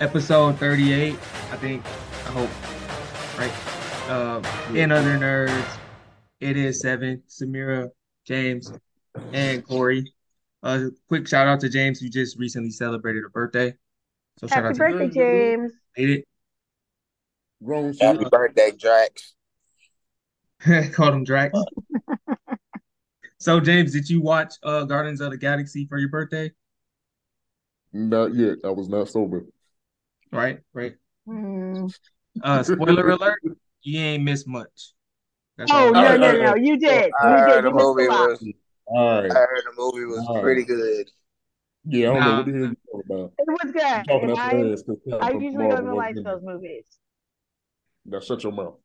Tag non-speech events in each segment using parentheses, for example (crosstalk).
episode 38, I think. I hope. Right. Uh, and other nerds. It is Sevon. Samira, James, and Corey. Uh, quick shout out to James, who just recently celebrated a birthday. So shout Happy out to birthday, James. Made it. Grown shit. Happy birthday, Drax. (laughs) Called him Drax. (laughs) so James, did you watch uh Guardians of the Galaxy for your birthday? Not yet. I was not sober. Right, right. Hmm. Uh spoiler (laughs) alert, you ain't missed much. That's Oh no, Alright, no, alright, no! You did. I You heard did. the You missed movie was. All I heard the movie was All right. pretty good. Yeah, I don't know what the hell you talking about. It was good. talking And out I, your ass I usually don't like those movies. it. Now shut your mouth.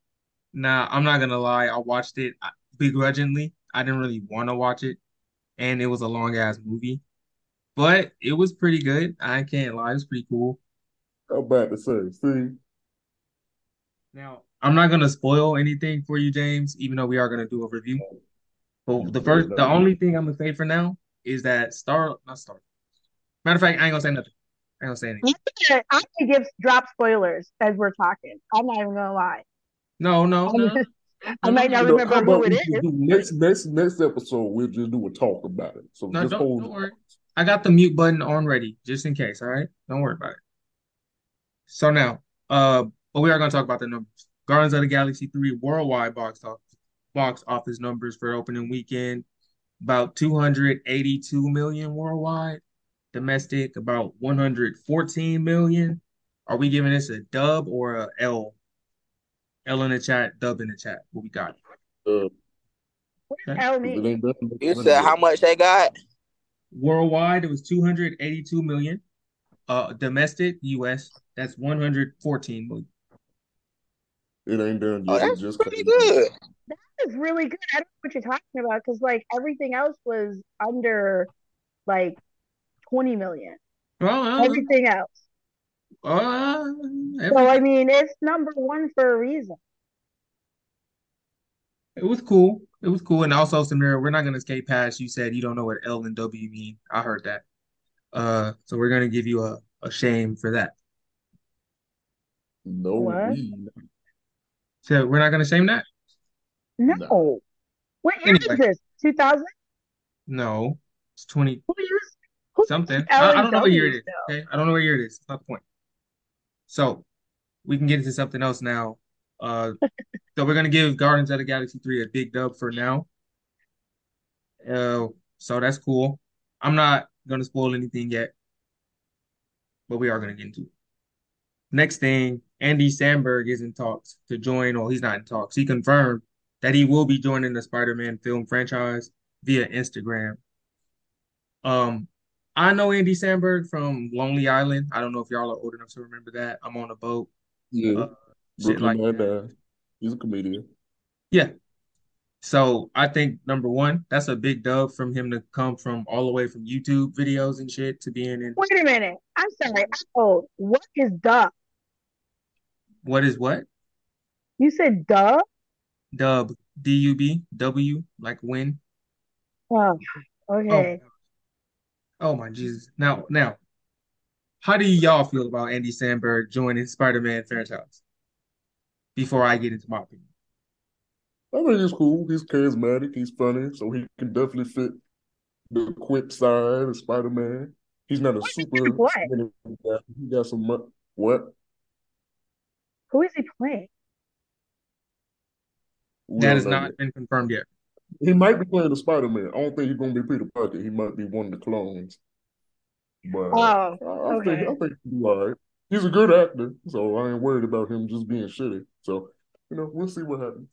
Nah, I'm not gonna lie. I watched it uh, begrudgingly. I didn't really want to watch it, and it was a long ass movie, but it was pretty good. I can't lie, it was pretty cool. I'm about to say, see, Now, I'm not gonna spoil anything for you, James, even though we are gonna do a review. But the first, the only thing I'm gonna say for now is that Star, not Star. Matter of fact, I ain't gonna say nothing. I ain't gonna say anything. I'm gonna give drop spoilers as we're talking. I'm not even gonna lie. No, no, I'm no. (laughs) I might no, not You know, remember how who about it we is. just do next next next episode? We'll just do a talk about it. So No, just don't, hold. don't worry. I got the mute button on ready just in case. All right, don't worry about it. So now, uh, but we are gonna talk about the numbers. Guardians of the Galaxy 3 worldwide box office box office numbers for opening weekend about 282 million worldwide. Domestic about 114 million. Are we giving this a dub or a L? L in the chat, dub in the chat. What we got? Uh, What tell me? You said how much they got? Worldwide, it was 282 million. Uh, domestic, US, that's 114 million. It ain't done Oh, yet. It that's just pretty came out. good. It's really good. I don't know what you're talking about because like everything else was under like 20 million. Well, uh, Everything else. uh, So I mean, it's number one for a reason. it was cool. It was cool. And also, Samira, we're not gonna skate past. You said you don't know what L and W mean. I heard that. Uh, so we're gonna give you a, a shame for that. No, What? we So we're not gonna shame that? No. What year Anyway. is this? 2000? No, it's 20 Who years? Who something. L I, I and don't know what year it W is. still? Okay, I don't know what year it is. That's not the point. So we can get into something else now. Uh, (laughs) so we're gonna give Guardians of the Galaxy 3 a big dub for now. Uh, so that's cool. I'm not gonna spoil anything yet, but we are gonna get into it. Next thing, Andy Samberg is in talks to join, or he's not in talks. He confirmed that he will be joining the Spider-Man film franchise via Instagram. Um, I know Andy Samberg from Lonely Island. I don't know if y'all are old enough to remember that. I'm on a boat. yeah. Uh, shit like that. Nine-Nine. He's a comedian. Yeah. So I think number one, that's a big dub from him to come from all the way from YouTube videos and shit to being in Wait a minute. I'm sorry. I'm old. What is duh? What is what? You said duh? Dub. D-U-B, W, like win. Oh, okay. Oh my Jesus. Now, now, how do y'all feel about Andy Samberg joining Spider-Man franchise? Before I get into my opinion. I think he's cool. He's charismatic. He's funny, so he can definitely fit the quick side of Spider-Man. He's not a What's he super gonna play? skinny guy. He got some what? Who is he playing? That has not yet. been confirmed yet. He might be playing the Spider-Man. I don't think he's gonna be Peter Parker. He might be one of the clones. But Oh, I, I think okay. I think he'll be all right. He's a good actor, so I ain't worried about him just being shitty. So, you know, we'll see what happens.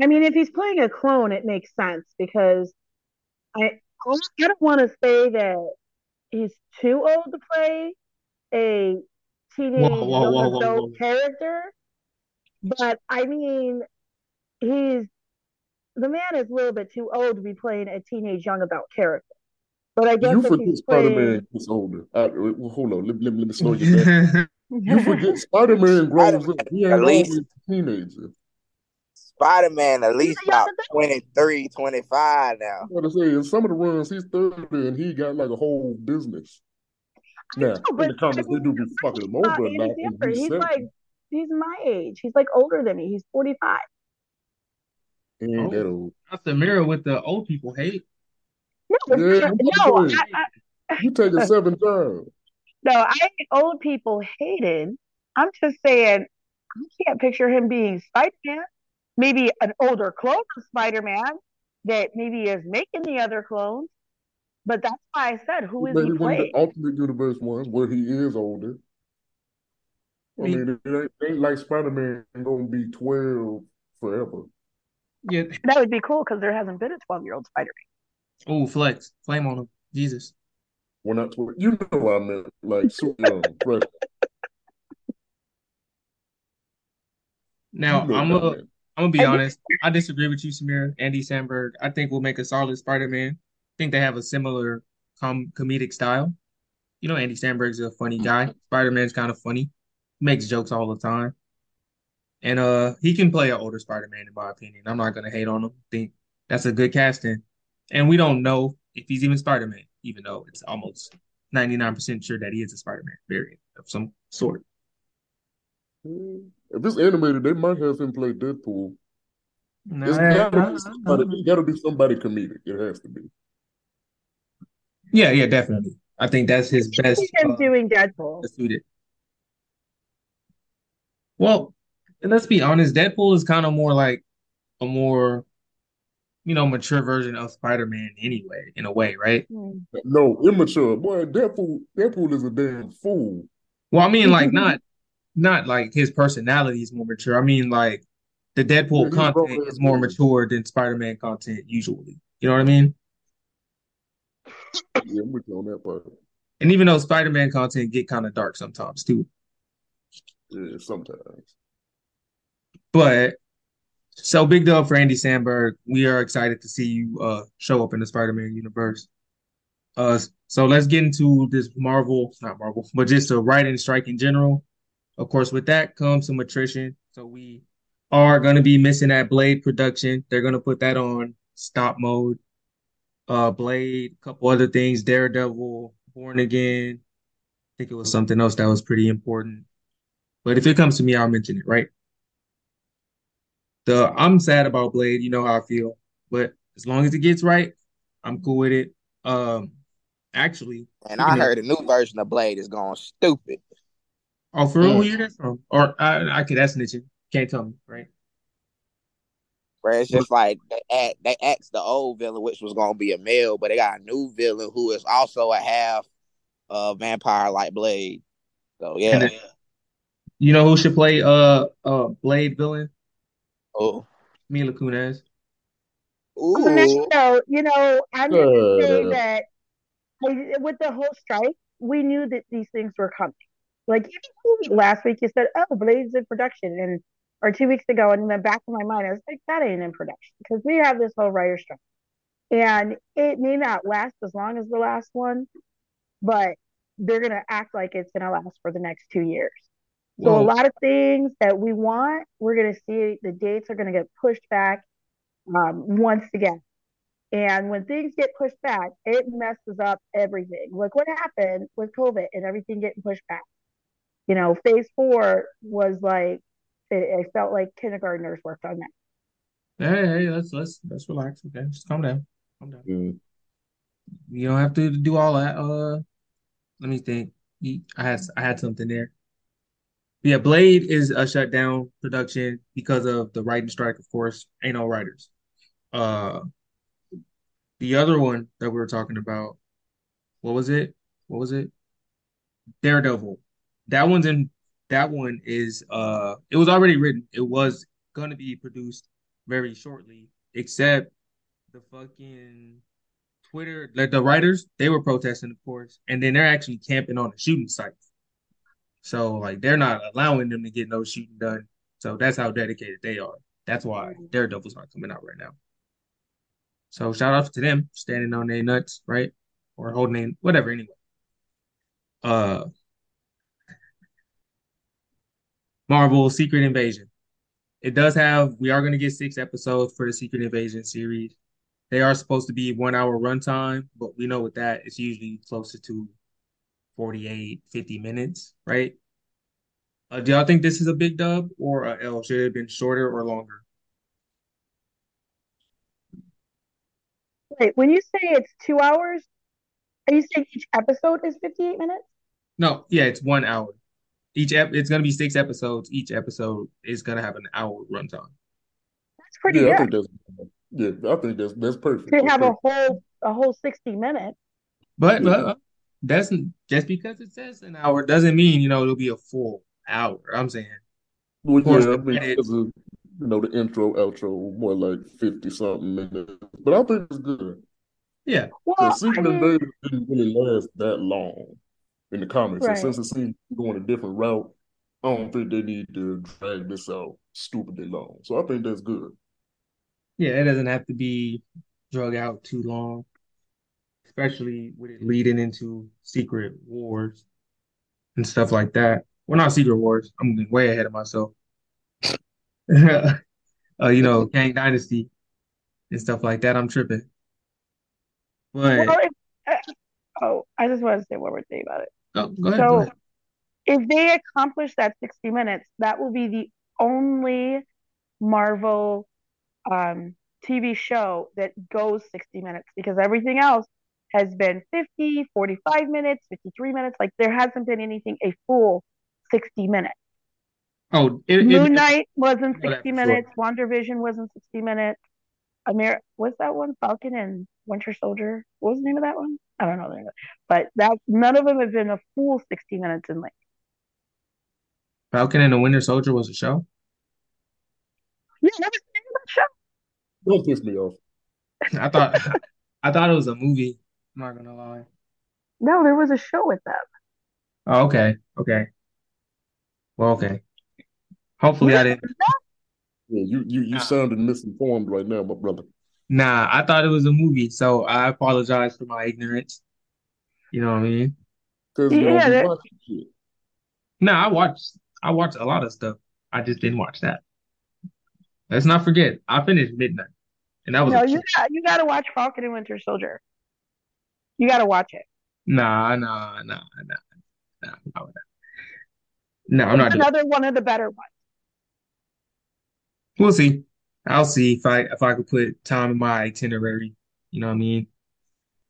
I mean, if he's playing a clone, it makes sense because I I don't want to say that he's too old to play a teenage Whoa, whoa, young whoa, whoa, adult whoa. character, but I mean, he's the man is a little bit too old to be playing a teenage young adult character. But I guess You if forget Spider-Man playing, gets older. I, well, hold on, let, let, let me slow you down. (laughs) You forget Spider-Man grows up. He ain't At always least- a teenager. Spider-Man at least about 23, 25 now. I'm about to say, in some of the runs, he's 30 and he got like a whole business. Now, know, (laughs) in but the comics, they do be fucking him over a Andy lot, and Samberg, he's he's like he's my age. He's like older than me. He's 45. He ain't that Oh, old. that's the mirror with the old people hate. No, Yeah, it's I'm not- about no, to I, I, you take it (laughs) seven times. no, I ain't old people hated. I'm just saying I can't picture him being Spider-Man. Maybe an older clone of Spider-Man that maybe is making the other clones. But that's why I said, who is he Maybe one of the ultimate universe ones where he is older. I I mean, mean, it ain't, it ain't like Spider-Man gonna be 12 forever. yeah. That would be cool because there hasn't been a 12-year-old Spider-Man. Oh, flex, flame on him, Jesus. We're not 12. You know what I meant. Like, (laughs) super young, fresh. You Now, know I'm gonna. I'm gonna be honest. I disagree with you, Samir. Andy Samberg, I think we'll make a solid Spider-Man. I think they have a similar com comedic style. You know, Andy Samberg's a funny guy. Spider-Man's kind of funny. Makes jokes all the time. And uh he can play an older Spider-Man in my opinion. I'm not gonna hate on him. Think that's a good casting. And we don't know if he's even Spider-Man, even though it's almost 99% sure that he is a Spider-Man variant of some sort. Mm. If it's animated, they might have him play Deadpool. No, It's I- gotta I- be somebody. It gotta be somebody comedic. It has to be. Yeah, yeah, definitely. I think that's his best him uh, doing Deadpool. suited. Well, and let's be honest, Deadpool is kind of more like a more, you know, mature version of Spider-Man anyway, in a way, right? Hmm. No, immature. Boy, Deadpool. Deadpool is a damn fool. Well, I mean, like (laughs) not not like his personality is more mature. I mean, like the Deadpool he's content is more mature than Spider-Man content usually. You know what I mean? Yeah, I'm with you on that part. And even though Spider-Man content get kind of dark sometimes too. Yeah, sometimes. But so big dub for Andy Samberg. We are excited to see you uh show up in the Spider-Man universe. Uh, so let's get into this Marvel, not Marvel, but just a writing strike in general. Of course, with that comes some attrition. So we are going to be missing that Blade production. They're going to put that on stop mode. Uh, Blade, a couple other things, Daredevil, Born Again. I think it was something else that was pretty important. But if it comes to me, I'll mention it, right? The I'm sad about Blade. You know how I feel, but as long as it gets right, I'm cool with it. Um, actually, And I speaking of, heard a new version of Blade is going stupid. oh, for real, who Mm. you that from? Or I, I could that's snitching. Can't tell me, right? Where it's just like they act, they axed the old villain, which was gonna be a male, but they got a new villain who is also a half uh vampire like Blade. So yeah. then, you know who should play uh uh Blade villain? Oh. Mila Kunis. On that Ooh. note, you know, I'm going to shut say that with the whole strike, we knew that these things were coming. Like last week, you said, "Oh, Blade's in production," and or two weeks ago, and in the back of my mind, I was like, "That ain't in production," because we have this whole writer strike, and it may not last as long as the last one, but they're gonna act like it's gonna last for the next two years. So a lot of things that we want, we're gonna see the dates are gonna get pushed back um, once again. And when things get pushed back, it messes up everything. Like what happened with COVID and everything getting pushed back. You know, phase four was like it, it felt like kindergartners worked on that. hey, hey, let's let's let's relax, okay? Just calm down. Calm down. Yeah. You don't have to do all that. Uh, let me think. I had I had something there. Yeah, Blade is a shutdown production because of the writing strike, of course. Ain't no writers. Uh, the other one that we were talking about, what was it? What was it? Daredevil. That one's in. That one is. Uh, it was already written. It was gonna be produced very shortly. Except the fucking Twitter, like the writers, they were protesting, of course, and then they're actually camping on the shooting site. So like they're not allowing them to get no shooting done. So that's how dedicated they are. That's why Daredevil's not coming out right now. So shout out to them standing on their nuts, right? Or holding in whatever anyway. Uh Marvel Secret Invasion. It does have we are gonna get six episodes for the Secret Invasion series. They are supposed to be one hour runtime, but we know with that it's usually closer to 48, 50 minutes, right? Uh, do y'all think this is a big dub or a L? Should it have been shorter or longer? Wait, when you say it's two hours, are you saying each episode is 58 minutes? No, yeah, it's one hour. Each ep it's gonna be six episodes. Each episode is gonna have an hour runtime. That's pretty Yeah, I think that's yeah, I think that's that's perfect. They That's have a whole a whole 60 minutes. But Yeah. but that's just because it says an hour doesn't mean, you know, it'll be a full hour. I'm saying, Well, yeah, I mean, edit. as you know, the intro, outro, more like fifty something minutes, but I think it's good. Yeah, Well, Because I mean, Invasion didn't really last that long in the comics, and since it seems going a different route, I don't think they need to drag this out stupidly long. So I think that's good. yeah, it doesn't have to be drug out too long, especially with it leading into Secret Wars and stuff like that. Well, not Secret Wars. I'm way ahead of myself. (laughs) Uh, you know, Kang Dynasty and stuff like that. I'm tripping. Well, But if, uh, oh, I just want to say one more thing about it. Oh, go ahead, go So, ahead. if they accomplish that 60 minutes, that will be the only Marvel um, TV show that goes 60 minutes because everything else has been 50, 45 minutes, 53 minutes. Like there hasn't been anything a full 60 minutes. Oh, it, Moon it Knight wasn't know that 60 for sure. minutes. WandaVision wasn't 60 minutes. Amer what's that one? Falcon and Winter Soldier. What was the name of that one? I don't know the name of. But that none of them have been a full 60 minutes in length. Falcon and the Winter Soldier was a show. Yeah, that was the name of that show. Don't piss me off. I thought (laughs) I thought it was a movie. I'm not gonna lie. No, there was a show with them. Oh, okay, okay. Well, okay. Hopefully You I didn't. Yeah, you you you Nah, sounded misinformed right now, my brother. Nah, I thought it was a movie, so I apologize for my ignorance. You know what I mean? Because you don't Yeah, that, watching shit. Nah, I watched I watched a lot of stuff. I just didn't watch that. Let's not forget, I finished Midnight, and that was a no, you got you got to watch Falcon and Winter Soldier. You got to watch it. Nah, nah, nah, nah, nah, nah, nah, I'm It's not doing another one of the better ones. We'll see. I'll see if I if I could put time in my itinerary. You know what I mean?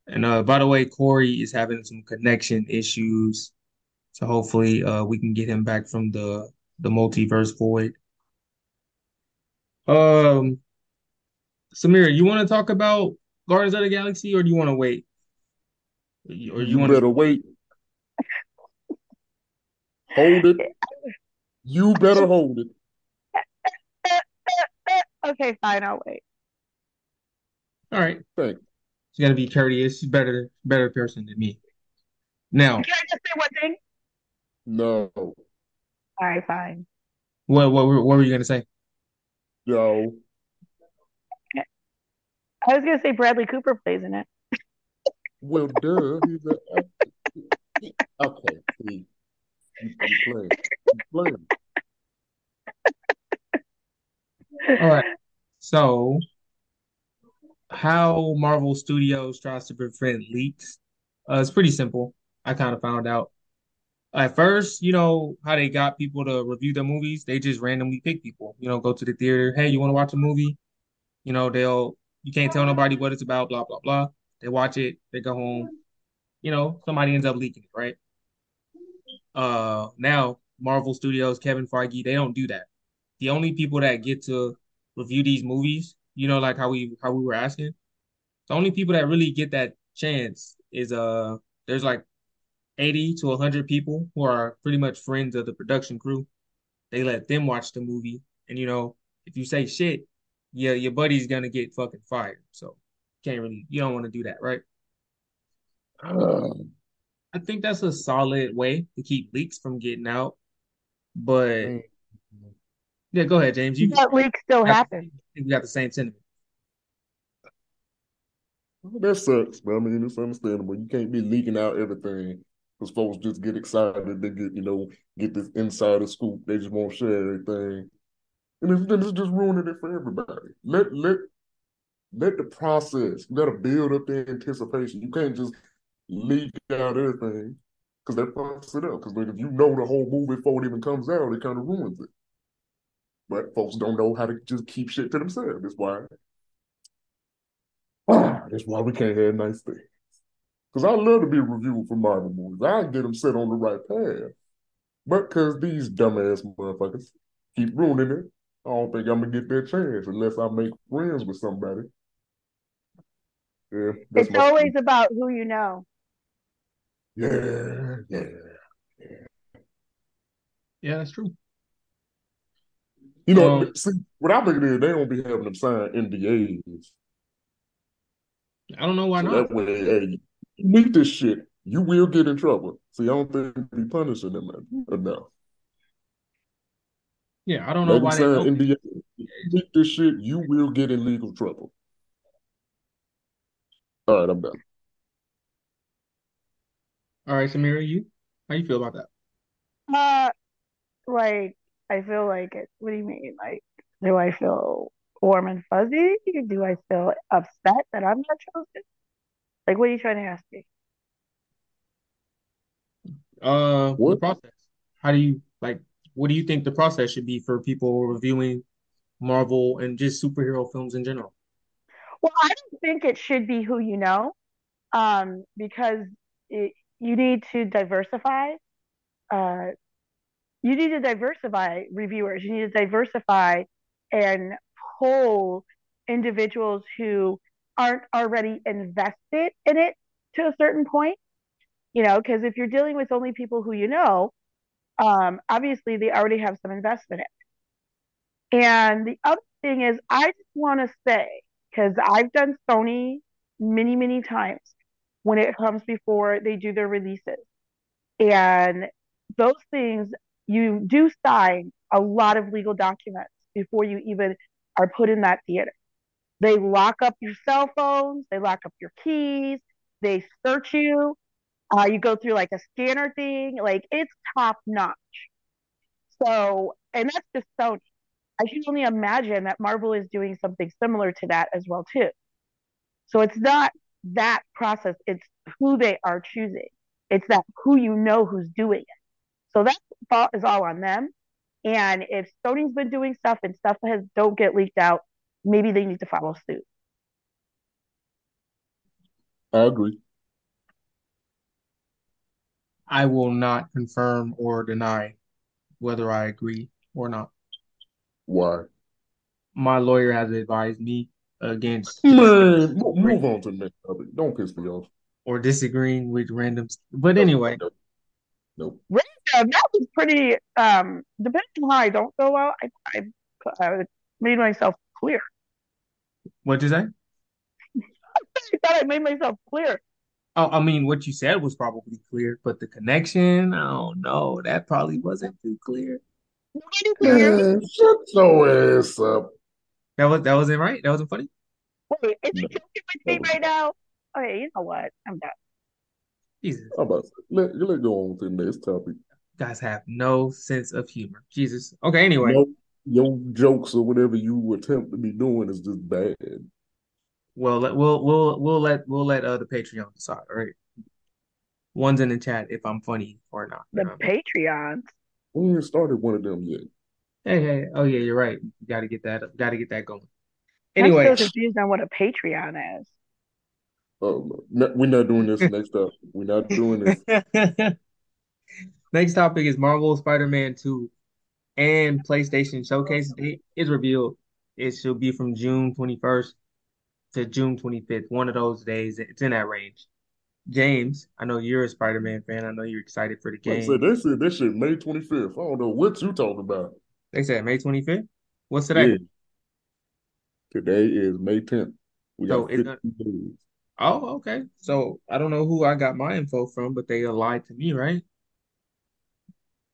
And uh, by the way, Corey is having some connection issues, so hopefully uh we can get him back from the the multiverse void. Um, Samira, you want to talk about Guardians of the Galaxy, or do you want to wait, or you, you You want to? better wait. Hold it. (laughs) You better hold it. Okay, fine, I'll wait. All right, Thanks. she's gotta be courteous. She's better better person than me. Now, Can I just say one thing? No. All right, fine. what what were- what were you gonna say? Yo. I was gonna say Bradley Cooper plays in it. Well, duh. He's a okay. See, you, you playing. You playing. All right. So, how Marvel Studios tries to prevent leaks? Uh, it's pretty simple. I kind of found out. At first, you know, how they got people to review the movies, they just randomly pick people. You know, go to the theater. Hey, you want to watch a movie? You know, they'll, you can't tell nobody what it's about, blah, blah, blah. They watch it, they go home. You know, somebody ends up leaking it, right? Uh, now, Marvel Studios, Kevin Feige, they don't do that. The only people that get to review these movies, you know, like how we how we were asking, the only people that really get that chance is uh there's like 80 to 100 people who are pretty much friends of the production crew. They let them watch the movie, and you know, if you say shit, yeah, your buddy's gonna get fucking fired. So can't really, you don't want to do that, right? Um, I think that's a solid way to keep leaks from getting out. But mm. Yeah, go ahead, James. You That leak still got, happens. you got the same sentiment. That sucks, but I mean, it's understandable. You can't be leaking out everything because folks just get excited. They get, you know, get this insider scoop. They just won't share everything. And it's, it's just ruining it for everybody. Let let let the process, let it build up the anticipation. You can't just leak out everything. because that fucks it up. Because like, if you know the whole movie before it even comes out, it kind of ruins it. But folks don't know how to just keep shit to themselves. That's why. (sighs) That's why we can't have nice things. Because I love to be reviewed for Marvel movies. I get them set on the right path. But because these dumbass motherfuckers keep ruining it, I don't think I'm gonna get that chance unless I make friends with somebody. Yeah, It's my always about who you know. Yeah, yeah, yeah. Yeah, that's true. You know, Um, see, what I think it is, they don't be having them sign NDAs. I don't know why So not. that way, hey, you meet this shit, you will get in trouble. See, I don't think they be punishing them enough. Yeah, I don't know Let them why they sign don't. NDA. You meet this shit, you will get in legal trouble. All right, I'm done. All right, Samira, you how you feel about that? Uh, like I feel like it. What do you mean? Like, do I feel warm and fuzzy? Do I feel upset that I'm not chosen? Like, what are you trying to ask me? Uh, the process. How do you like? What do you think the process should be for people reviewing Marvel and just superhero films in general? Well, I don't think it should be who you know, um, because it, you need to diversify. Uh, you need to diversify reviewers. You need to diversify and pull individuals who aren't already invested in it to a certain point. You know, because if you're dealing with only people who you know, um, obviously they already have some investment in it. And the other thing is, I just want to say, because I've done Sony many, many times when it comes before they do their releases. And those things, you do sign a lot of legal documents before you even are put in that theater. They lock up your cell phones, they lock up your keys, they search you. Uh, you go through like a scanner thing, like it's top notch. So, and that's just Sony. I can only imagine that Marvel is doing something similar to that as well too. So it's not that process; it's who they are choosing. It's that who you know who's doing it. So that fault is all on them. And if Sony's been doing stuff and stuff has don't get leaked out, maybe they need to follow suit. I agree. I will not confirm or deny whether I agree or not. Why? My lawyer has advised me against Man, move on to the next topic. Don't piss me off. or disagreeing with random. But Nope, anyway, nope, nope. Yeah, that was pretty. Um, depending on how I don't go out, I, I, I made myself clear. what'd you say? (laughs) I thought I made myself clear. Oh, I mean, what you said was probably clear, but the connection, I don't know. That probably wasn't too clear. Nobody can hear me. Man, shut your ass up. That was that wasn't right. That wasn't funny. Wait, is No, it joking with me right now? Okay, you know what? I'm done. Jesus, I'm about to say, let, let go on to the next topic. You guys have no sense of humor. Jesus. Okay, anyway. Your, your jokes or whatever you attempt to be doing is just bad. Well, let, we'll we'll we'll let we'll let uh the Patreon decide. All right. One's in the chat if I'm funny or not. The You know? Patreons. We ain't started one of them yet. Hey, hey. Oh yeah, you're right. Got to get that. Got to get that going. I'm Anyway, still confused on what a Patreon is. Oh, no, we're not doing this next up. We're not doing this. (laughs) next topic is Marvel Spider-Man 2 and PlayStation Showcase date is revealed. It should be from June 21st to June 25th. One of those days. It's in that range. James, I know you're a Spider-Man fan. I know you're excited for the I said, game. they said that shit May 25th. I don't know what you talking about. They said May 25th. What's Yeah. today? Today is May 10th. We So got it's 50 days. Oh, okay. So I don't know who I got my info from, but they lied to me, right?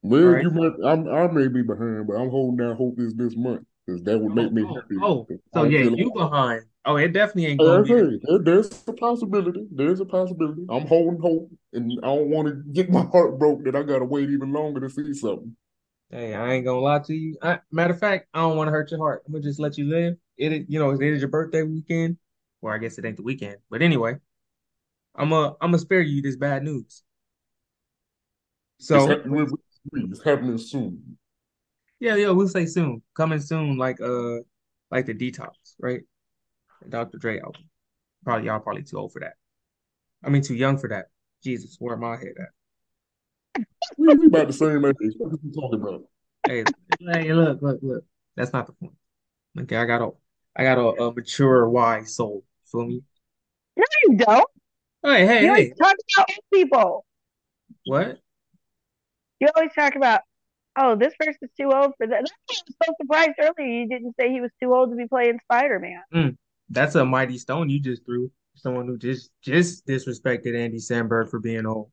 Well, right. you might, I'm, I may be behind, but I'm holding out hope it's this month because that would Oh, make me oh, happy. Oh, So yeah, you like, behind. Oh, it definitely ain't gonna be there- there's a possibility. There's a possibility. I'm holding hope, and I don't want to get my heart broke that I gotta wait even longer to see something. Hey, I ain't gonna lie to you. I, matter of fact, I don't want to hurt your heart. I'm gonna just let you live. It, you know, it is your birthday weekend. Well, I guess it ain't the weekend, but anyway, I'm a, I'm gonna spare you this bad news. So hap- we're- we're- it's happening soon. yeah, yeah, we'll say soon, coming soon, like uh, like the detox, right? The Dr. Dre album. Probably y'all probably too old for that. I mean, too young for that. Jesus, where my head at? We, we about the same age. What are you talking about? Hey, hey, look, look, look. That's not the point. Okay, I got a, I got a, a mature, wise soul. Feel me? No, you don't. Hey, hey, You hey. talk about old people. What? You always talk about, oh, this person's too old for that. I was so surprised earlier you didn't say he was too old to be playing Spider-Man. Mm, that's a mighty stone you just threw. Someone who just just disrespected Andy Samberg for being old.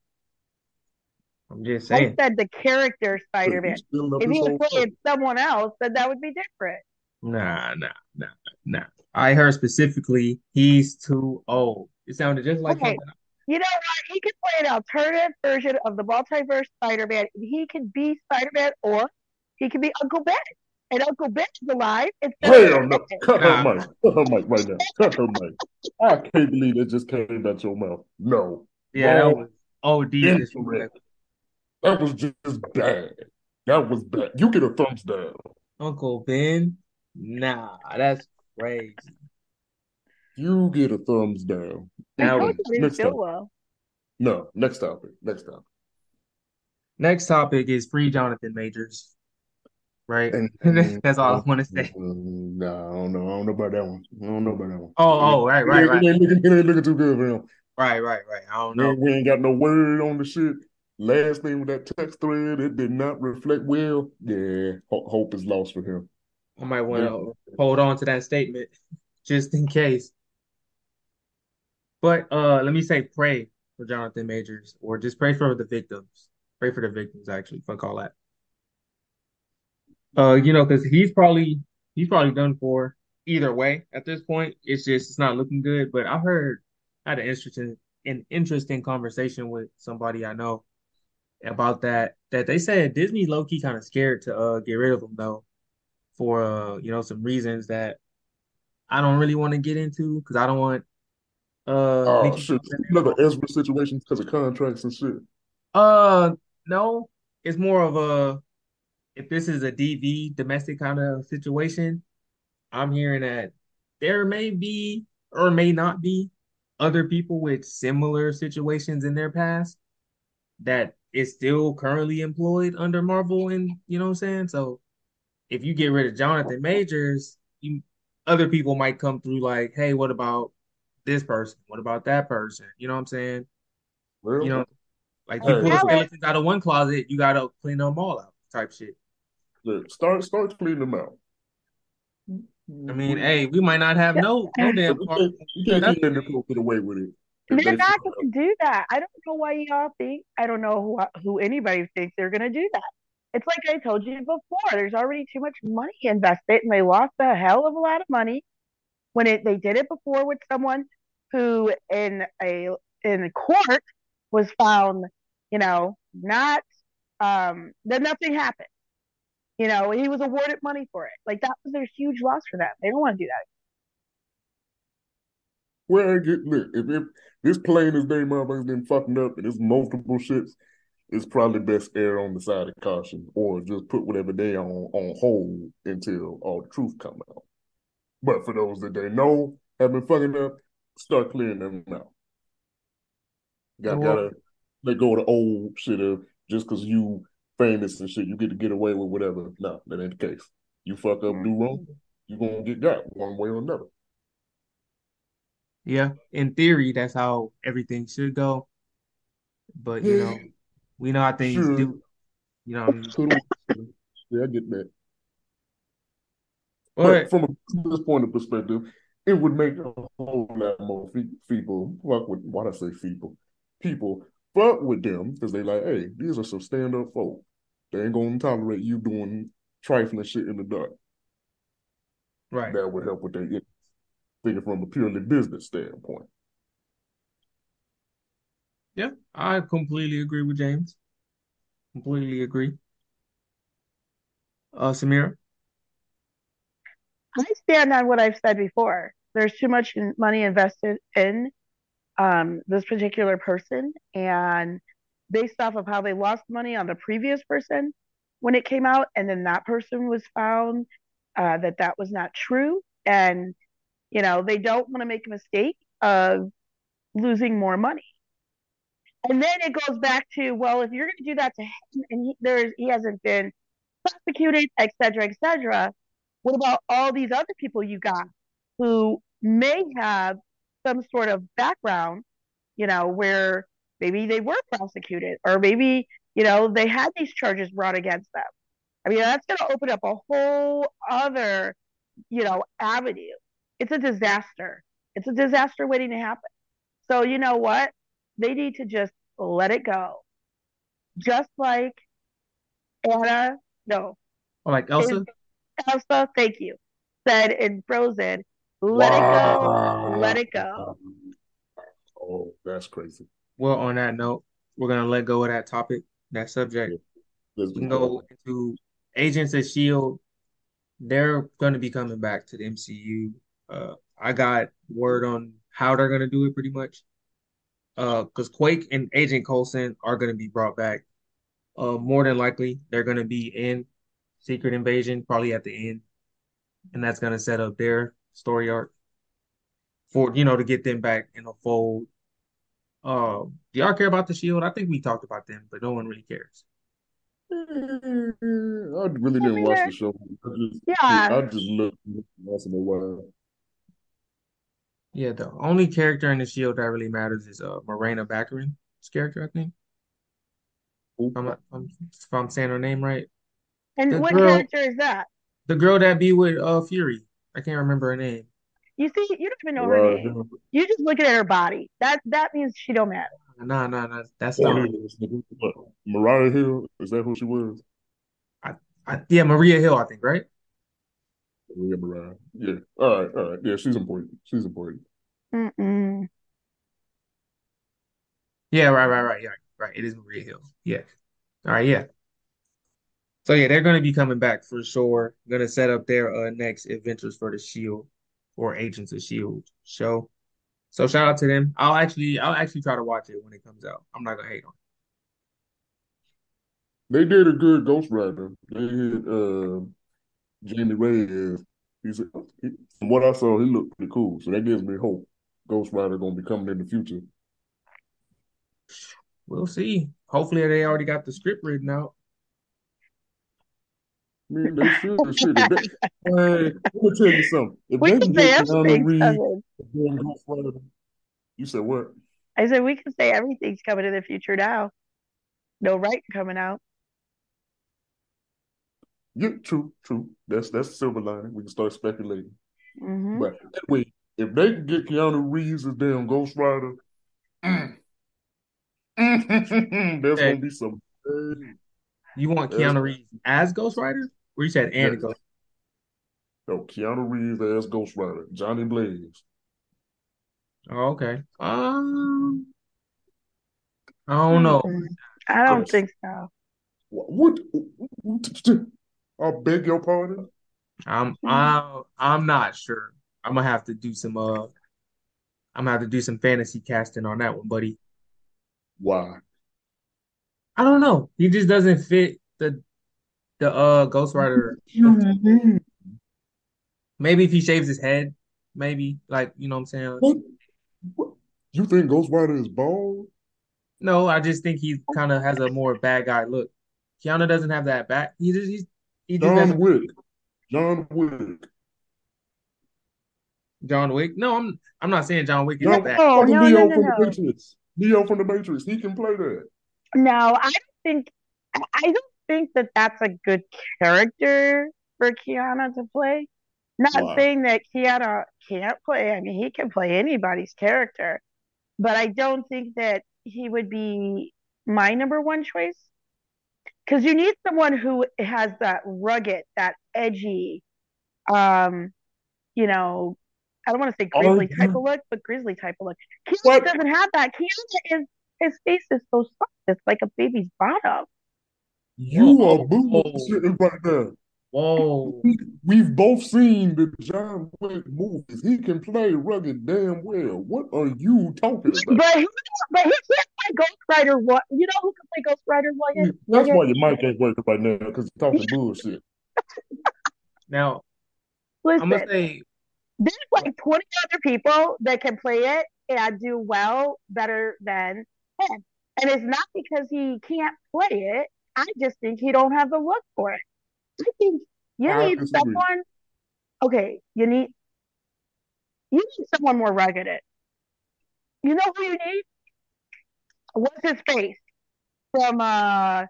I'm just saying. I said the character stealing up If he was playing someone else, then that would be different. Nah, nah, nah, nah. I heard specifically he's too old. It sounded just like Okay. something. You know what? He could play an alternative version of the multiverse Spider-Man. He can be Spider-Man or he can be Uncle Ben. And Uncle Ben is alive. instead of Hell no. Ben. Cut her mic. Cut her mic right now. Cut her mic. I can't believe it just came out of your mouth. No. Yeah, that Wrong. was OD Incorrect. That was just bad. That was bad. You get a thumbs down. Uncle Ben? Nah, that's crazy. You get a thumbs down. I That told was you it didn't Next feel well. No, next topic. Next topic. next topic is free Jonathan Majors. Right? And That's all I want to say. No, I don't know. I don't know about that one. I don't know about that one. Oh, oh, right, It right, ain't, right. it ain't looking, it ain't looking too good for him. Right, right, right. I don't know. we ain't got no word on the shit. Last thing with that text thread, it did not reflect well. Yeah, hope is lost for him. I might want to hold on to that statement just in case. But uh, let me say pray for Jonathan Majors, or just pray for the victims. Pray for the victims, actually, if all that. Uh, you know, because he's probably he's probably done for either way at this point. It's just it's not looking good. But I heard I had an interesting an interesting conversation with somebody I know about that. That they said Disney low key kind of scared to uh get rid of him though, for uh you know some reasons that I don't really want to get into because I don't want uh Oh Mickey shit, Mouse in there. another Ezra situation because of contracts and shit. Uh, no, it's more of a if this is a DV domestic kind of situation, I'm hearing that there may be or may not be other people with similar situations in their past that is still currently employed under Marvel and you know what I'm saying? So if you get rid of Jonathan Majors, you other people might come through like, hey, what about this person? What about that person? You know what I'm saying? Well, You know, like you Hey. pull the Alex. skeletons out of one closet, you gotta clean them all out, type shit. look, start start cleaning them out. I mean, hey, we might not have no no damn you can't, you can't keep letting the get away with it. They're not going to do that. I don't know why y'all think. I don't know who who anybody thinks they're going to do that. It's like I told you before. There's already too much money invested, and they lost a hell of a lot of money when it they did it before with someone who in a in court was found, you know, not um that nothing happened. You know, he was awarded money for it. Like that was a huge loss for them. They don't want to do that. I get look, if, if this plane is they motherfuckers been fucking up and it's multiple shits, it's probably best err on the side of caution or just put whatever they on on hold until all the truth come out. But for those that they know have been fucking up, start clearing them out. Got Well- gotta let go of the old shit of just because you famous and shit, you get to get away with whatever. No, that ain't the case. You fuck up, do wrong, you're gonna get got one way or another. Yeah, in theory, that's how everything should go. But you know, we know how things Sure. do. You know, what I mean? Yeah, I get that. But But from a business point of perspective, it would make a whole lot more people fuck with why I say people. People fuck with them because they like, hey, these are some stand up folk. They ain't gonna tolerate you doing trifling shit in the dark. right, That would help with their thinking from a purely business standpoint. yeah, I completely agree with James. Completely agree. Uh, Samira, I stand on what I've said before. There's too much money invested in um, this particular person, and based off of how they lost money on the previous person when it came out, and then that person was found uh, that that was not true, and you know they don't want to make a mistake of losing more money. And then it goes back to well, if you're going to do that to him, and he, there's he hasn't been prosecuted, et cetera, et cetera. What about all these other people you got who may have some sort of background, you know, where maybe they were prosecuted or maybe, you know, they had these charges brought against them. I mean, that's going to open up a whole other, you know, avenue. It's a disaster. It's a disaster waiting to happen. So, you know what? They need to just let it go. Just like Anna, no. Or like Elsa? Elsa, thank you. Said in Frozen, let wow. it go. Let it go. Oh, that's crazy. Well, on that note, we're gonna let go of that topic, that subject. Yeah. We can go into Agents of Shield. They're gonna be coming back to the MCU. Uh, I got word on how they're gonna do it, pretty much. Uh, because Quake and Agent Coulson are gonna be brought back. Uh, more than likely, they're gonna be in Secret Invasion, probably at the end, and that's gonna set up their story arc for you know to get them back in the fold uh, do y'all care about the Shield? I think we talked about them, but no one really cares. I really didn't watch the show. I just, yeah, I just looked once in a while. Yeah, the only character in the Shield that really matters is uh Morena Baccarin's character, I think. If I'm, if I'm, saying her name right. And the what girl, character is that? The girl that be with uh Fury. I can't remember her name. You see, you don't even know her name. You just looking at her body. That that means she don't matter. No, no, no. That's not. Mariah Hill is that who she was? I, I, yeah, Maria Hill, I think, right? Maria Mariah. Yeah. All right, all right. Yeah, she's important. She's important. Mm-mm. Yeah, right, right, right. Yeah, right. It is Maria Hill. Yeah. All right, yeah. So yeah, they're going to be coming back for sure. Going to set up their uh, next adventures for the Shield or Agents of Shield show. So shout out to them. I'll actually I'll actually try to watch it when it comes out. I'm not gonna hate on it. They did a good Ghost Rider. They had uh, Jamie Reyes. He's he, from what I saw, he looked pretty cool. So that gives me hope. Ghost Rider gonna be coming in the future. We'll see. Hopefully they already got the script written out. Man, they should. They should. They, (laughs) man, let me tell you something. If we they can get Keanu Reeves, you said what? I said we can say everything's coming in the future now. No right coming out. Yeah, true, true. That's that's a silver lining. We can start speculating. Mm-hmm. But anyway, if they can get Keanu Reeves as damn Ghost Rider, mm, (laughs) there's hey. gonna be some. You want Keanu Reeves as Ghost Rider? Or you said and Ghost? No, Keanu Reeves as Ghost Rider, Johnny Blaze. Oh, okay. Um, I don't know. I don't think so. What? I beg your pardon. I'm I'm I'm not sure. I'm gonna have to do some uh I'm gonna have to do some fantasy casting on that one, buddy. Why? I don't know. He just doesn't fit the the uh Ghost Rider. Maybe if he shaves his head, maybe like you know what I'm saying. What? What? You think Ghost Rider is bald? No, I just think he kind of has a more bad guy look. Keanu doesn't have that back. He just he's he just John Wick. John Wick. John Wick. No, I'm I'm not saying John Wick is no, that. Oh, no, Neo no, no, from no. the Matrix. Neo from the Matrix. He can play that. No, I don't think I don't think that that's a good character for Keanu to play. Not wow. saying that Keanu can't play. I mean, he can play anybody's character, but I don't think that he would be my number one choice. Because you need someone who has that rugged, that edgy, um, you know, I don't want to say grizzly oh, type of look, but grizzly type of look. Keanu doesn't have that. Keanu is his face is so soft. It's like a baby's bottom. You Whoa. are bullshitting right there. Whoa. We, have both seen the John Wick movies. He can play rugged damn well. What are you talking about? But he, but he can't play Ghost Rider one. You know who can play Ghost Rider one? That's why your mic ain't working right now because you're talking bullshit. (laughs) Now, Listen, I'm gonna say there's like 20 other people that can play it and do well better than him. And it's not because he can't play it. I just think he don't have the look for it. I think you I need disagree. someone. Okay, you need you need someone more rugged. You know who you need? What's his face from uh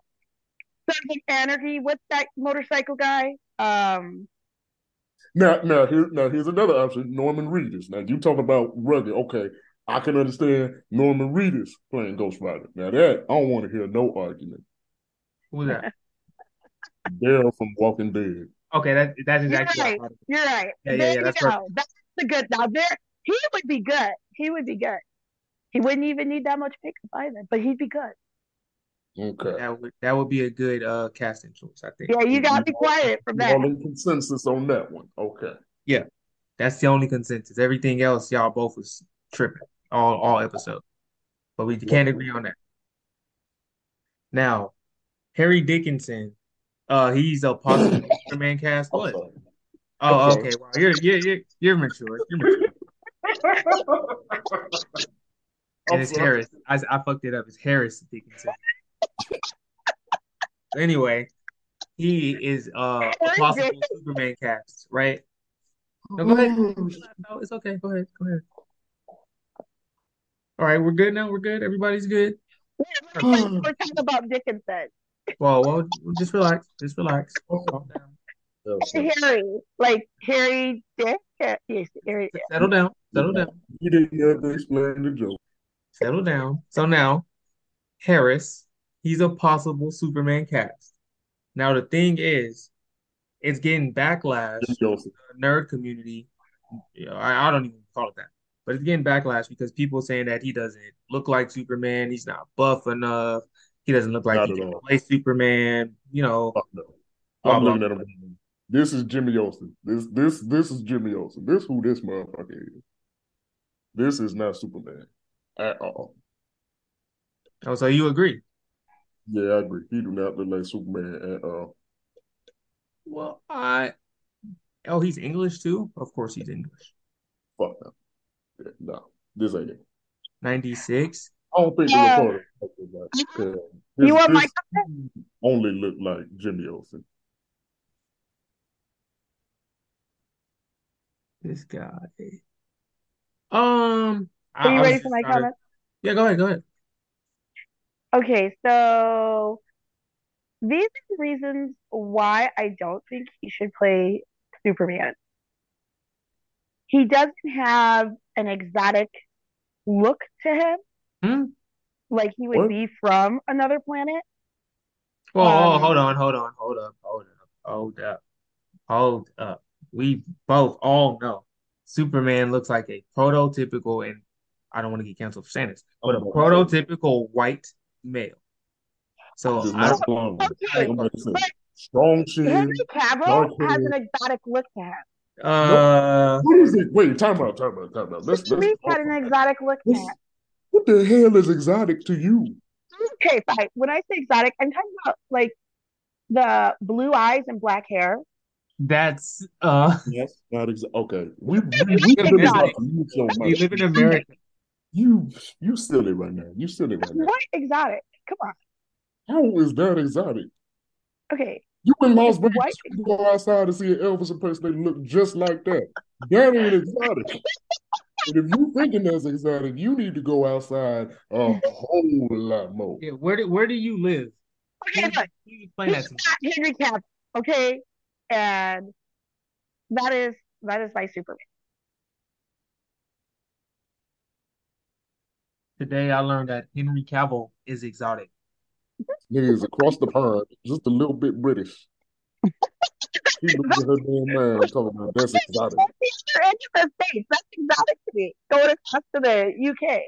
of Anarchy? What's that motorcycle guy? Um, Now, now here, now here's another option: Norman Reedus. Now you talk about rugged. Okay, I can understand Norman Reedus playing Ghost Rider. Now that I don't want to hear no argument. Who's that? (laughs) Daryl from Walking Dead. Okay, that that's you're exactly right. You're right. Yeah, yeah, there yeah, you that's go. perfect. That's the good. Now there, he would be good. He would be good. He wouldn't even need that much pickup either, but he'd be good. Okay. That would that would be a good uh casting choice, I think. Yeah, you got to be quiet from that. All in consensus on that one. Okay. Yeah. That's the only consensus. Everything else, y'all both was tripping all all episode, but we can't agree on that. Now, Harry Dickinson, uh, he's a possible (laughs) Superman cast. What? sorry. Oh, I'm okay. Well, you're you're you're you're mature. You're mature. (laughs) And it's sorry. Harris. I I fucked it up. It's Harris Dickinson. Anyway, he is uh, a possible (laughs) Superman cast, right? No, go ahead. No, it's okay. Go ahead. Go ahead. All right, we're good now. We're good. Everybody's good. We're talking about Dickinson. Well, well, just relax. Just relax. Calm down. Yes. Harry, like Harry Dick. Yes, Harry. Settle down. Settle down. You didn't have to explain the joke. Settle down. So now, Harris, he's a possible Superman cast. Now the thing is, it's getting backlash Jim the nerd community. You know, I, I don't even call it that, but it's getting backlash because people saying that he doesn't look like Superman. He's not buff enough. He doesn't look like Not he can all. play Superman. You know, no. I'm blah, looking at him. This is Jimmy Olsen. This this this is Jimmy Olsen. This who this motherfucker is. This is not Superman at all. oh, so you agree? Yeah, I agree. He do not look like Superman at all. Well, I. Oh, he's English too. Of course, he's English. Fuck no. Yeah, no, this ain't it. Ninety six. I don't think the Yeah. reporter. Uh, You want my only look like Jimmy Olsen. This guy. Um. Are you I was ready just for my trying comment? Yeah, go ahead. Go ahead. Okay, so these are the reasons why I don't think he should play Superman. He doesn't have an exotic look to him, Hmm? like he would What? be from another planet. Well, oh, Um, hold on, hold on, hold up, hold up, hold up, hold up. We both all know Superman looks like a prototypical, and I don't want to get canceled for saying this, but a Oh, prototypical white male. So Does I, not belong. Don't make Strong chin. Henry Cavill has an exotic look to him. uh, What is it? Wait, time out, time out, time out. Let's let's. Henry had an exotic look to him. What the hell is exotic to you? Okay, fine. When I say exotic, I'm talking about like the blue eyes and black hair. that's uh, Yes, not exotic. Okay, (laughs) we we we been exotic. about to mute we live in America. You you silly right now. You silly right now. What exotic? Come on. How is that exotic? Okay. You in Las It's Vegas, white. you go outside and see an Elvis impersonator look just like that. That ain't exotic. (laughs) And if you're thinking that's exotic, you need to go outside a whole lot more. Yeah, where do where do you live? Okay, Please, look. please explain that to not Henry Cavill. Okay. And that is that is my Superman. Today I learned that Henry Cavill is exotic. He is across the pond, just a little bit British. (laughs) He looks at her damn mind talking about that's exotic. That's end of the States. That's exotic to me. Across to the UK.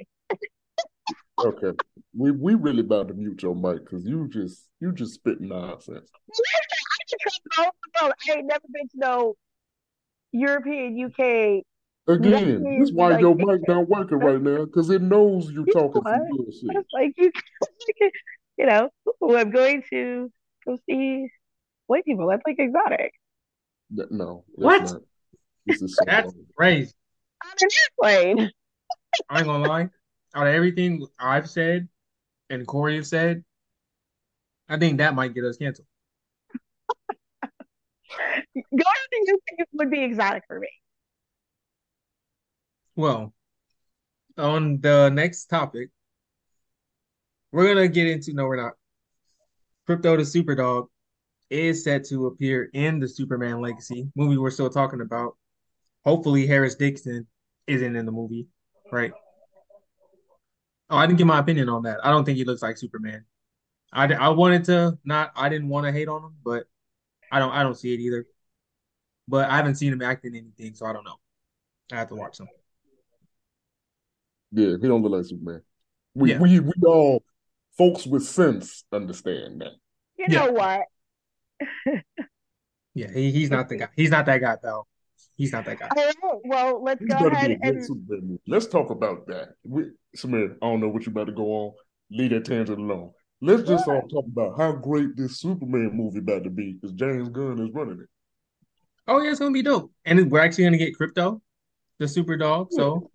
Okay. We we really about to mute your mic because you just you just spitting nonsense. I can travel the world. I ain't never been to no European UK Again, That this means, why like, your mic not working right now because it knows you You know talking some what? bullshit. It's (laughs) like you, (laughs) you know, I'm going to go see white people. That's like exotic. No, that's What? not. This is so That's wrong. crazy. On an airplane. I ain't gonna lie. Out of everything I've said and Corey has said, I think that might get us canceled. Going to UK would be exotic for me. Well, on the next topic, we're gonna get into no, we're not. Krypto the Superdog is set to appear in the Superman Legacy movie we're still talking about. Hopefully, Harris Dixon isn't in the movie, right? Oh, I didn't get my opinion on that. I don't think he looks like Superman. I, I wanted to not, I didn't want to hate on him, but I don't I don't see it either. But I haven't seen him acting anything, so I don't know. I have to watch him. Yeah, he don't look like Superman. We Yeah. we we all folks with sense understand that. You Yeah. know what? Yeah, he, he's not the guy. He's not that guy, pal. He's not that guy. All right. Well, let's He's go got to be ahead and Let's talk about that. We, Samir, I don't know what you're about to go on. Leave that tangent alone. Let's just all talk about how great this Superman movie about to be because James Gunn is running it. Oh yeah, it's gonna be dope. And we're actually gonna get Krypto, the super dog. So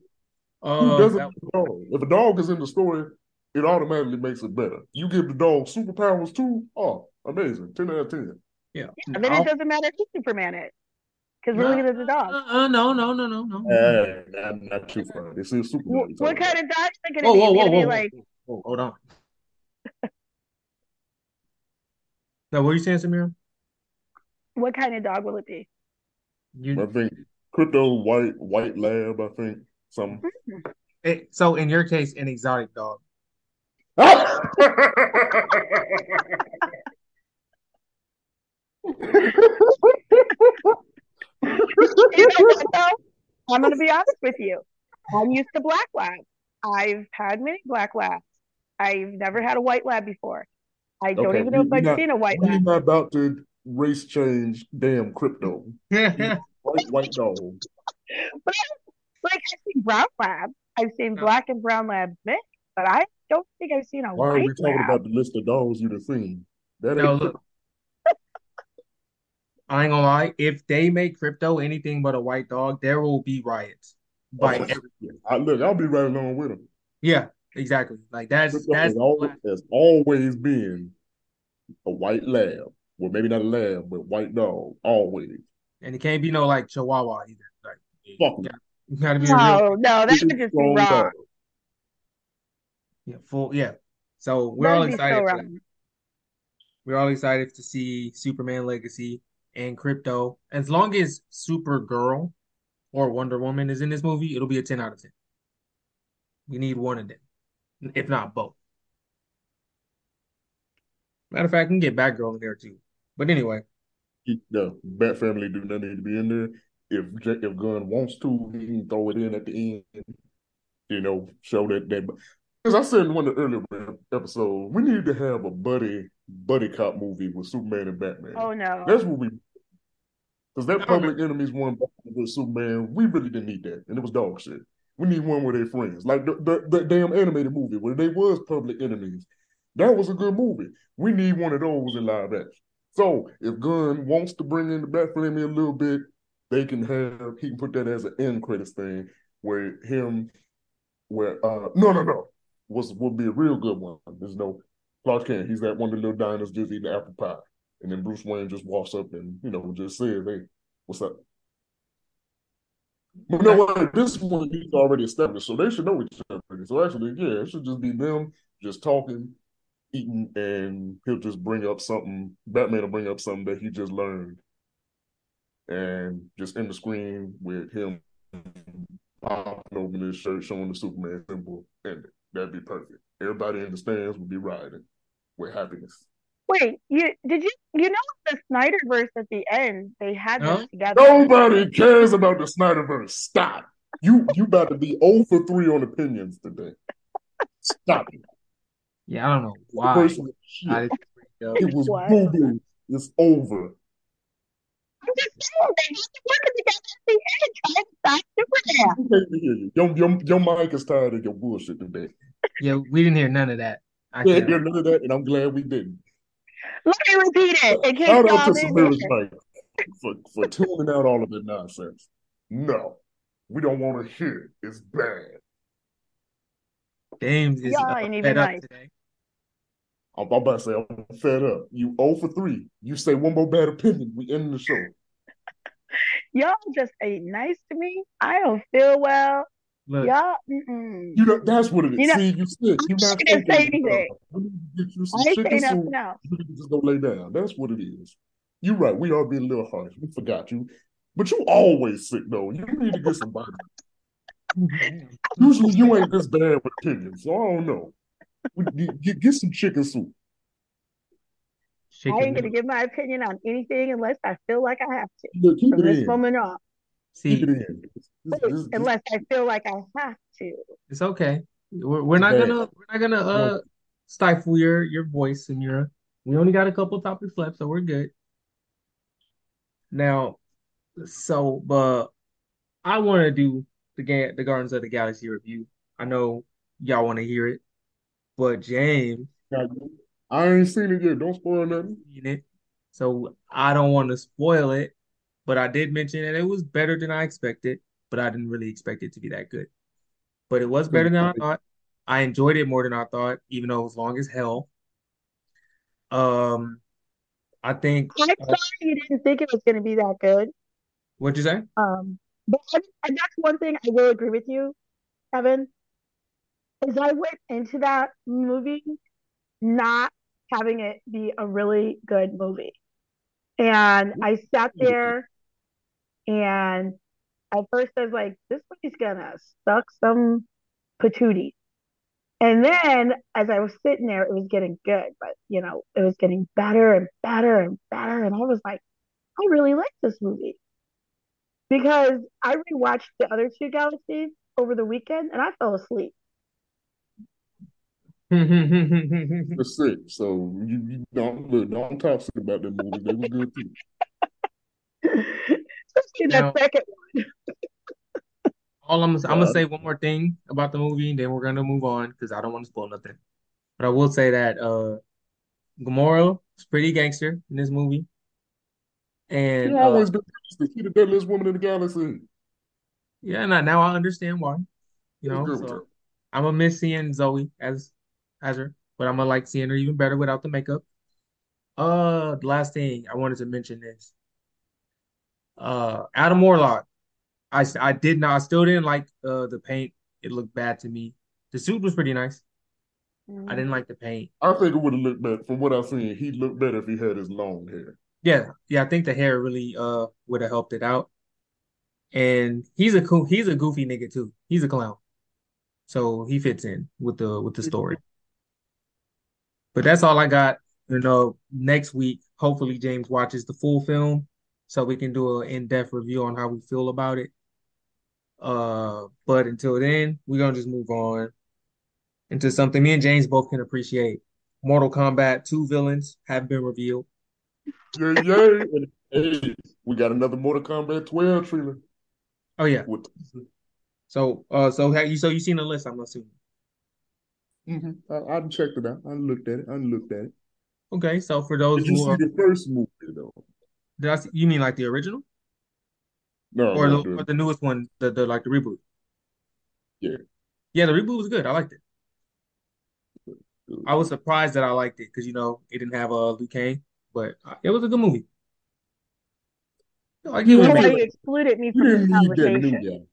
Who uh doesn't that- dog? If a dog is in the story, it automatically makes it better. You give the dog superpowers too, oh, amazing. 10 out of 10. yeah. then it I'll- doesn't matter who Superman is. Because we're looking at the dog. Uh, uh, no, no, no, no, no. Hey, not, not too far. This is Superman. Wh- What kind of dog is it going to be? whoa, whoa, whoa, be like, whoa, hold on. Now, what are you saying, Samir? what kind of dog will it be? I think Krypto white white lab. I think some. eh, so in your case, an exotic dog. (laughs) (laughs) You know what, though? I'm going to be honest with you. I'm used to black labs. I've had many black labs. I've never had a white lab before. I don't Okay, even know if I've not- seen a white We're lab. not about to race change damn Krypto. (laughs) White white dog. But like I've seen brown labs. I've seen black and brown labs mixed, but I don't think I've seen a white lab. Why are we talking lab. about the list of dogs you've seen? That No, ain't look. I ain't gonna lie. If they make Krypto anything but a white dog, there will be riots. By Oh, every, I, look, I'll be right along with him. yeah, exactly. Like that's Krypto that's has, always, has always been a white lab. Well, maybe not a lab, but white dog. Always. and it can't be no like Chihuahua either. Like Fuck you 'em. gotta, you gotta be a real No, no, that would just be wrong. dog. yeah, full yeah. So we're That all would be excited. so for that. wrong. We're all excited to see Superman Legacy and Krypto. As long as Supergirl or Wonder Woman is in this movie, it'll be a 10 out of 10. We need one of them, if not both. Matter of fact, we can get Batgirl in there too. But anyway, He, the Bat family do not need to be in there. If if Gunn wants to, he can throw it in at the end. You know, show that that. Because I said in one of the earlier episodes, we need to have a buddy buddy cop movie with Superman and Batman. Oh no. That's what we. Because that I Public Enemies one with Superman, we really didn't need that, and it was dog shit. We need one with their friends, like the, the, the damn animated movie where they was Public Enemies. That was a good movie. We need one of those in live action. So if Gunn wants to bring in the Bat family a little bit, they can have he can put that as an end credits thing where him, where uh no no no was would be a real good one. There's no Clark Kent. He's that one of the little diners just eating apple pie. And then Bruce Wayne just walks up and, you know, just says, Hey, what's up? But no this one he's already established, so they should know each other. So actually, yeah, it should just be them just talking, eating, and he'll just bring up something. Batman will bring up something that he just learned. And just in the screen with him popping open his shirt, showing the Superman symbol, and that'd be perfect. Everybody in the stands would be riding with happiness. Wait, you did you you know the Snyderverse at the end they had Huh? this together. Nobody cares about the Snyderverse. Stop. You you about to be 0 for 3 on opinions today. Stop it. yeah, I don't know The why. person was I shit. didn't bring it was What? boo boo. It's over. I'm just saying they have to work together. the end trying to stop Superman. (laughs) Your, your, your mic is tired of your bullshit today. Yeah, we didn't hear none of that. I We can't. didn't hear none of that, and I'm glad we didn't. Let me repeat it in case Shout out y'all to Samira's mic for, for tuning out all of the nonsense. No, we don't want to hear it. It's bad. James is Y'all uh, ain't even fed up nice. today. I'm I'm about to say I'm fed up. You 0 for 3. You say one more bad opinion, we end the show. (laughs) Y'all just ain't nice to me. I don't feel well. Look, Y'all, mm-mm. You know, that's what it is. You know, See, you sick. You're not not gonna thinking say enough. anything. We need to get you some I ain't chicken saying soup. nothing else. You need to just go lay down. That's what it is. You're right. We are being a little harsh. We forgot you. But you always sick though. You need to get some vitamins. (laughs) Usually you ain't this bad with opinions, so I don't know. We- you- you Get some chicken soup. I chicken ain't gonna give my opinion on anything unless I feel like I have to. Look, keep From it this in. moment on, Keep it See, in. This, this, this, unless I feel like I have to. it's okay. We're, we're not bad. gonna we're not gonna uh stifle your your voice and your. We only got a couple topics left, so we're good. Now, so but I want to do the game, the Guardians of the Galaxy review. I know y'all want to hear it, but James I ain't seen it yet. Don't spoil nothing. it, so I don't want to spoil it. But I did mention that it was better than I expected, but I didn't really expect it to be that good. But it was better than I thought. I enjoyed it more than I thought, even though it was long as hell. Um, I think I'm uh, sorry you didn't think it was gonna be that good. what'd you say? Um, but and that's one thing I will agree with you, Evan. Is I went into that movie not having it be a really good movie. And I sat there and at first I was like, this movie's gonna suck some patootie. And then as I was sitting there, it was getting good, but you know, it was getting better and better and better. And I was like, I really like this movie. Because I rewatched the other two galaxies over the weekend and I fell asleep. You're (laughs) sick, so you, you don't look. Don't talk shit about that movie. They was good too. Especially Now- that second All I'm, I'm gonna say one more thing about the movie, and then we're gonna move on because I don't want to spoil nothing. But I will say that uh, Gamora is pretty gangster in this movie, and You uh, been the she the deadliest woman in the galaxy. yeah, now now I understand why. You know, so? I'm gonna miss seeing Zoe as as her, but I'm gonna like seeing her even better without the makeup. Uh, the last thing I wanted to mention is uh, Adam Warlock. I I did not, I still didn't like uh the paint. It looked bad to me. The suit was pretty nice. I didn't like the paint. I think it would have looked better. From what I've seen, he'd look better if he had his long hair. Yeah, yeah, I think the hair really uh would have helped it out. And he's a cool, he's a goofy nigga too. He's a clown. So he fits in with the with the story. But that's all I got. You know, next week, hopefully James watches the full film so we can do an in-depth review on how we feel about it. Uh, but until then, we're gonna just move on into something me and James both can appreciate. Mortal Kombat 2 villains have been revealed. Yay, yay. And hey, we got another Mortal Kombat 12 trailer. Oh yeah. So uh so have you so you seen the list, I'm assuming. Mhm. I, I checked it out. I looked at it. I looked at it. Okay, so for those Did you who see are, the first movie though? did I see, you mean like the original No, or the, or the, the newest one, the the like the reboot? Yeah. Yeah, the reboot was good. I liked it. I was surprised that I liked it because you know it didn't have uh Liu Kang, but uh, it was a good movie. Like You it was That's didn't why made. you excluded me from this didn't need that new conversation. guy.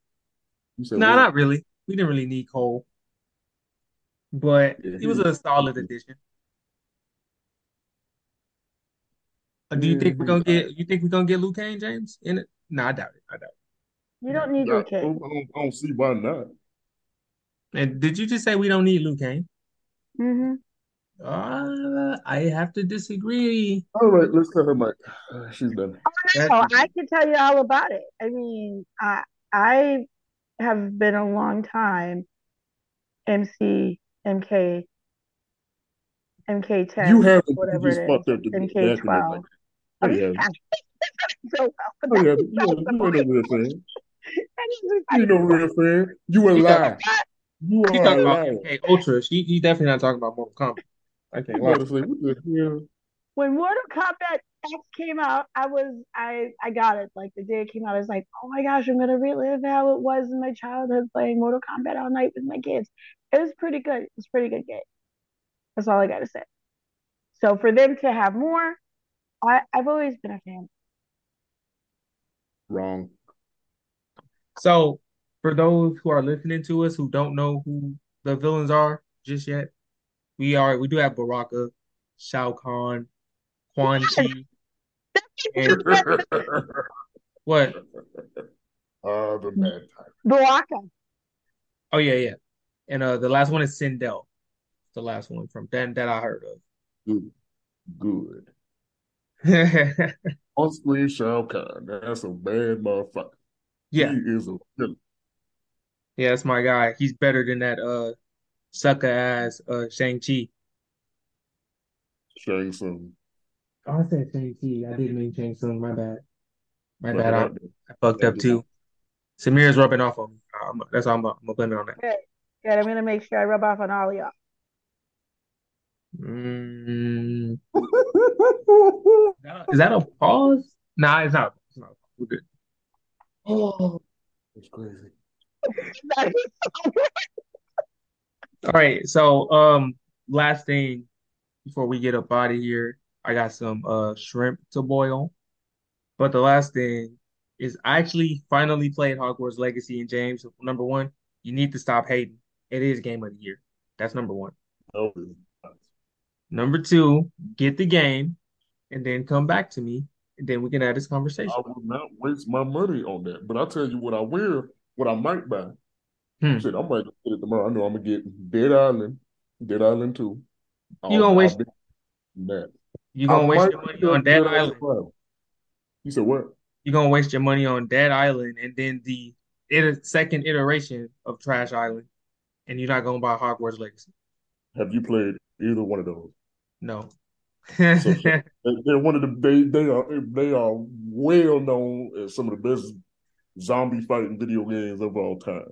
No, what? not really. We didn't really need Cole, but Yeah, it was he- a solid addition. Uh, do you Yeah, think we're gonna get? You think we're gonna get Liu Kang, James? In it? No, I doubt it. I doubt it. You don't need Yeah, Liu I don't, I don't- I don't see why not. And did you just say we don't need Liu Kang? hmm Uh, I have to disagree. All right, let's cut her mic. Uh, she's done. That- Oh, I can tell you all about it. I mean, I I have been a long time MC MK MK10 You haven't you whatever just it is fucked up the, the MK12. like I'm that. just Yeah. so well. Oh, yeah, (laughs) oh, (laughs) you, you ain't no real fan. You ain't no real fan. You a lie. You He are talking a about liar. MK Ultra. He, he definitely not talking about Mortal Kombat. I can't You lie. gotta say, what the when Mortal Kombat X came out, I was I I got it. Like the day it came out, I was like, oh my gosh, I'm gonna relive how it was in my childhood playing Mortal Kombat all night with my kids. It was pretty good. It was a pretty good game. That's all I gotta say. So for them to have more, I, I've always been a fan. Wrong. So, for those who are listening to us who don't know who the villains are just yet, we are we do have Baraka, Shao Kahn, Quan Chi, and (laughs) what? uh, the bad time. Baraka. Oh yeah, yeah. And uh the last one is Sindel. The last one from that that I heard of. Good. Good. On screen Shao Kahn. That's a bad motherfucker. yeah, He is a villain. yeah, that's my guy. He's better than that uh sucker ass uh Shang-Chi. Shang Tsung. Oh, I said Shang-Chi. I didn't mean Shang Tsung. My bad. My Fuck bad. it I. I fucked up too. Samir's rubbing off on me. Um, that's all I'm, I'm gonna blame it on that. Good. Good. I'm gonna make sure I rub off on all y'all. Mm, (laughs) is that a pause? Nah, it's not. It's not. We're good. oh, that's crazy. (laughs) All right. So, um, last thing before we get up out of here, I got some uh shrimp to boil. But the last thing is I actually finally played Hogwarts Legacy and James. Number one, you need to stop hating. It is game of the year. That's number one. No, Number two, get the game and then come back to me, and then we can have this conversation. I will not waste my money on that. But I'll tell you what I will, what I might buy. Hmm. Shit, I might get it tomorrow. I know I'm gonna get Dead Island, Dead Island 2. You gonna waste- that. You gonna I waste your money on Dead Dead Island. Survival. You said what? You're gonna waste your money on Dead Island and then the it, second iteration of Trash Island, and you're not gonna buy Hogwarts Legacy. Have you played either one of those? No. So, so (laughs) they- they're one of the they they are they are well known as some of the best zombie fighting video games of all time.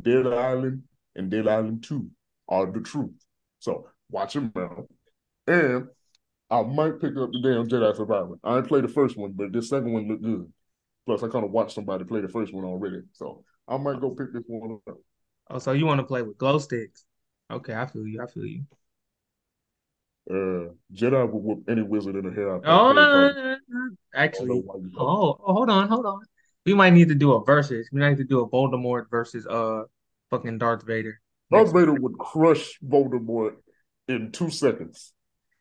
Dead Island and Dead Island 2 are the truth. So watch them out. And I might pick up the damn Jedi Survivor. I ain't played the first one, but this second one looked good. Plus, I kind of watched somebody play the first one already. So I might go pick this one up. Oh, so you want to play with glow sticks? Okay, I feel you. I feel you. Uh, Jedi will whoop any wizard in the hair. out. Oh, no, no, no, no, no. I don't know actually, oh, oh, hold on, hold on. We might need to do a versus. We might need to do a Voldemort versus uh fucking Darth Vader. Darth Vader would crush Voldemort in two seconds.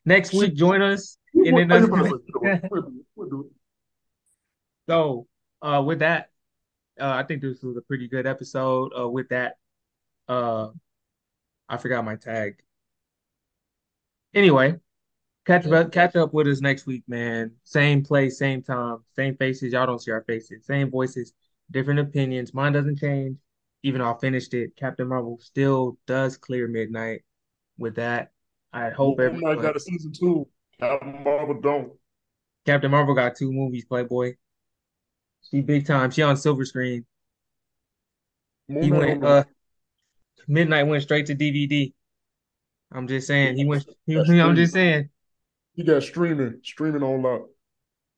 next week, join us. And then. (laughs) So, uh, with that, uh, I think this was a pretty good episode. Uh, with that, uh, I forgot my tag. Anyway, catch up, catch up with us next week, man. Same place, same time, same faces. Y'all don't see our faces, same voices, different opinions. Mine doesn't change, even though I finished it. Captain Marvel still does clear midnight. With that, I hope Moon Knight everyone. got a season two. Captain Marvel don't. Captain Marvel got two movies, Playboy. She big time. She on silver screen. Moon He went uh Midnight went straight to DVD. I'm just saying he went he, I'm just saying. he got streaming, streaming on lock.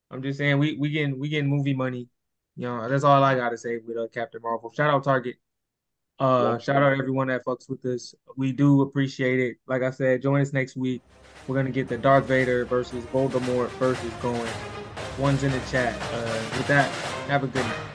I'm just saying we we getting we getting movie money. You know, that's all I gotta say with uh, Captain Marvel. Shout out Target. Uh shout out everyone that fucks with us. We do appreciate it. Like I said, join us next week. We're gonna get the Darth Vader versus Voldemort versus going. One's in the chat. Uh with that, have a good night.